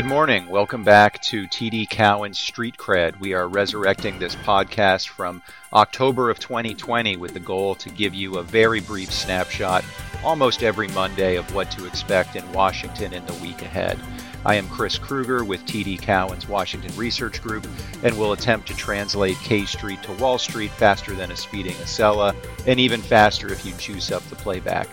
Good morning. Welcome back to TD Cowen's Street Cred. We are resurrecting this podcast from October of 2020 with the goal to give you a very brief snapshot almost every Monday of what to expect in Washington in the week ahead. I am Chris Krueger with TD Cowen's Washington Research Group and will attempt to translate K Street to Wall Street faster than a speeding Acela and even faster if you juice up the playback.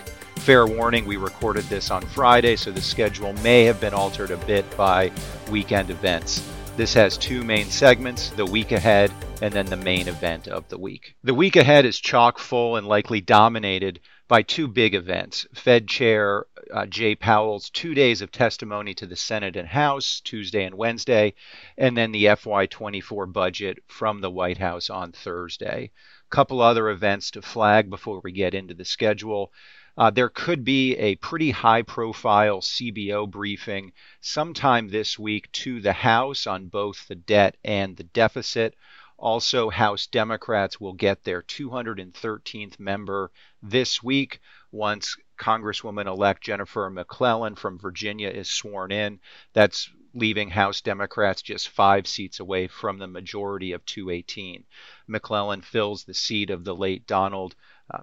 Fair warning, we recorded this on Friday, so the schedule may have been altered a bit by weekend events. This has two main segments the week ahead and then the main event of the week. The week ahead is chock full and likely dominated by two big events Fed Chair uh, Jay Powell's two days of testimony to the Senate and House, Tuesday and Wednesday, and then the FY24 budget from the White House on Thursday. A couple other events to flag before we get into the schedule. Uh, there could be a pretty high profile CBO briefing sometime this week to the House on both the debt and the deficit. Also, House Democrats will get their 213th member this week once Congresswoman elect Jennifer McClellan from Virginia is sworn in. That's leaving House Democrats just five seats away from the majority of 218. McClellan fills the seat of the late Donald uh,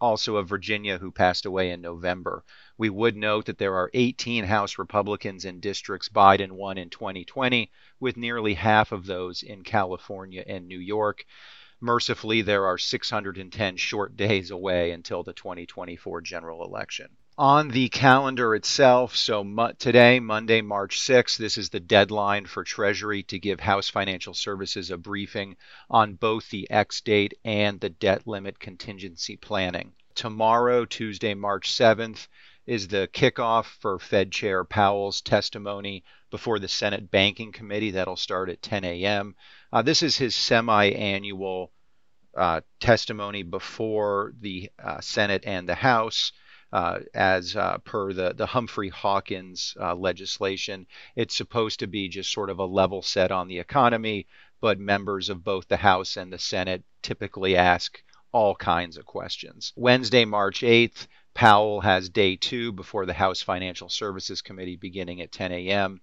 also of Virginia, who passed away in November. We would note that there are 18 House Republicans in districts Biden won in 2020, with nearly half of those in California and New York. Mercifully, there are 610 short days away until the 2024 general election. On the calendar itself, so mo- today, Monday, March 6th, this is the deadline for Treasury to give House Financial Services a briefing on both the X date and the debt limit contingency planning. Tomorrow, Tuesday, March 7th, is the kickoff for Fed Chair Powell's testimony before the Senate Banking Committee. That'll start at 10 a.m. Uh, this is his semi annual uh, testimony before the uh, Senate and the House. Uh, as uh, per the, the Humphrey Hawkins uh, legislation. It's supposed to be just sort of a level set on the economy, but members of both the House and the Senate typically ask all kinds of questions. Wednesday, March 8th, Powell has day two before the House Financial Services Committee beginning at 10 a.m.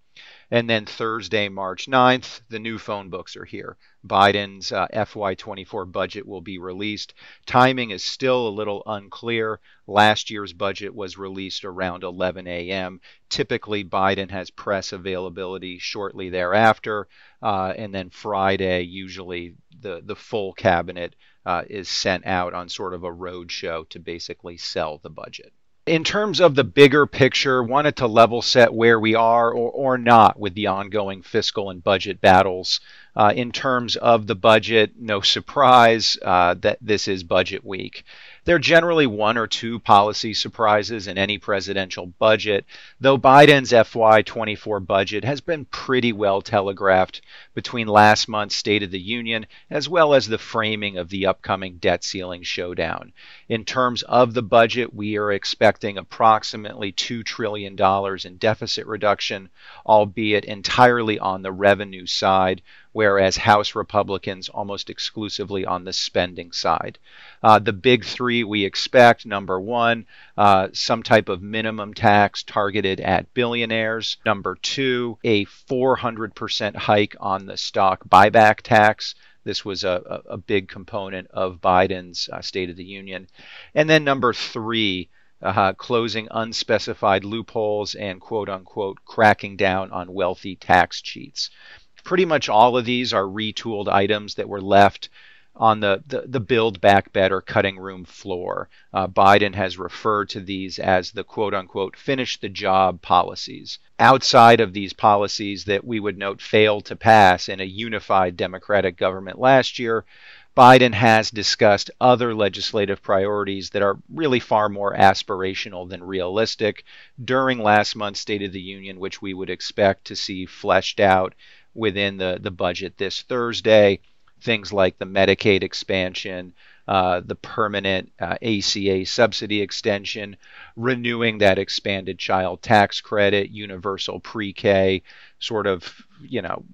And then Thursday, March 9th, the new phone books are here. Biden's uh, FY24 budget will be released. Timing is still a little unclear. Last year's budget was released around 11 a.m. Typically, Biden has press availability shortly thereafter. Uh, and then Friday, usually the, the full cabinet uh, is sent out on sort of a road show to basically sell the budget in terms of the bigger picture, wanted to level set where we are or, or not with the ongoing fiscal and budget battles. Uh, in terms of the budget, no surprise uh, that this is budget week. There are generally one or two policy surprises in any presidential budget, though Biden's FY24 budget has been pretty well telegraphed between last month's State of the Union as well as the framing of the upcoming debt ceiling showdown. In terms of the budget, we are expecting approximately $2 trillion in deficit reduction, albeit entirely on the revenue side whereas House Republicans almost exclusively on the spending side. Uh, the big three we expect number one, uh, some type of minimum tax targeted at billionaires. Number two, a 400% hike on the stock buyback tax. This was a, a, big component of Biden's uh, State of the Union. And then number three, uh, closing unspecified loopholes and quote unquote cracking down on wealthy tax cheats pretty much all of these are retooled items that were left on the, the, the, build back better cutting room floor. Uh, Biden has referred to these as the quote unquote finish the job policies. Outside of these policies that we would note failed to pass in a unified Democratic government last year, Biden has discussed other legislative priorities that are really far more aspirational than realistic during last month's State of the Union, which we would expect to see fleshed out within the, the budget this Thursday. Things like the Medicaid expansion, uh, the permanent uh, ACA subsidy extension, renewing that expanded child tax credit, universal pre K, sort of, you know,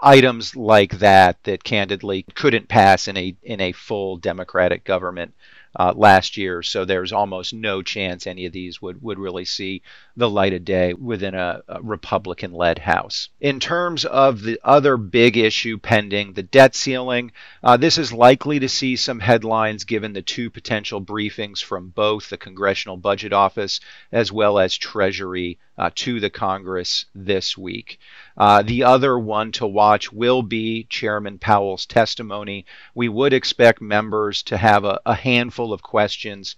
items like that that candidly couldn't pass in a, in a full Democratic government uh, last year. So there's almost no chance any of these would, would really see the light of day within a, a Republican led House. In terms of the other big issue pending, the debt ceiling, uh, this is likely to see some headlines given the two potential briefings from both the Congressional Budget Office as well as Treasury uh, to the Congress this week. Uh, the other one to watch will be Chairman Powell's testimony. We would expect members to have a, a handful of questions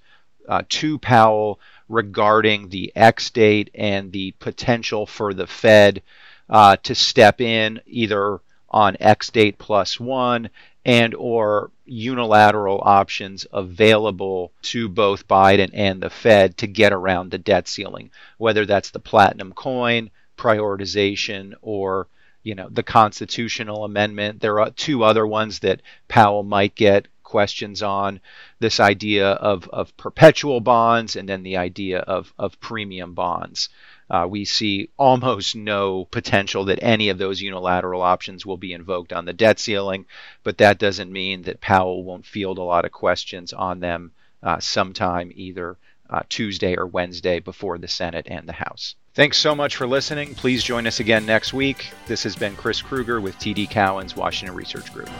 uh, to Powell regarding the X date and the potential for the Fed uh, to step in either on X date plus one and or unilateral options available to both Biden and the Fed to get around the debt ceiling, whether that's the platinum coin, prioritization or you know the constitutional amendment. There are two other ones that Powell might get questions on this idea of, of perpetual bonds and then the idea of, of premium bonds. Uh, we see almost no potential that any of those unilateral options will be invoked on the debt ceiling, but that doesn't mean that Powell won't field a lot of questions on them uh, sometime either uh, Tuesday or Wednesday before the Senate and the House. Thanks so much for listening. Please join us again next week. This has been Chris Krueger with TD Cowen's Washington Research Group.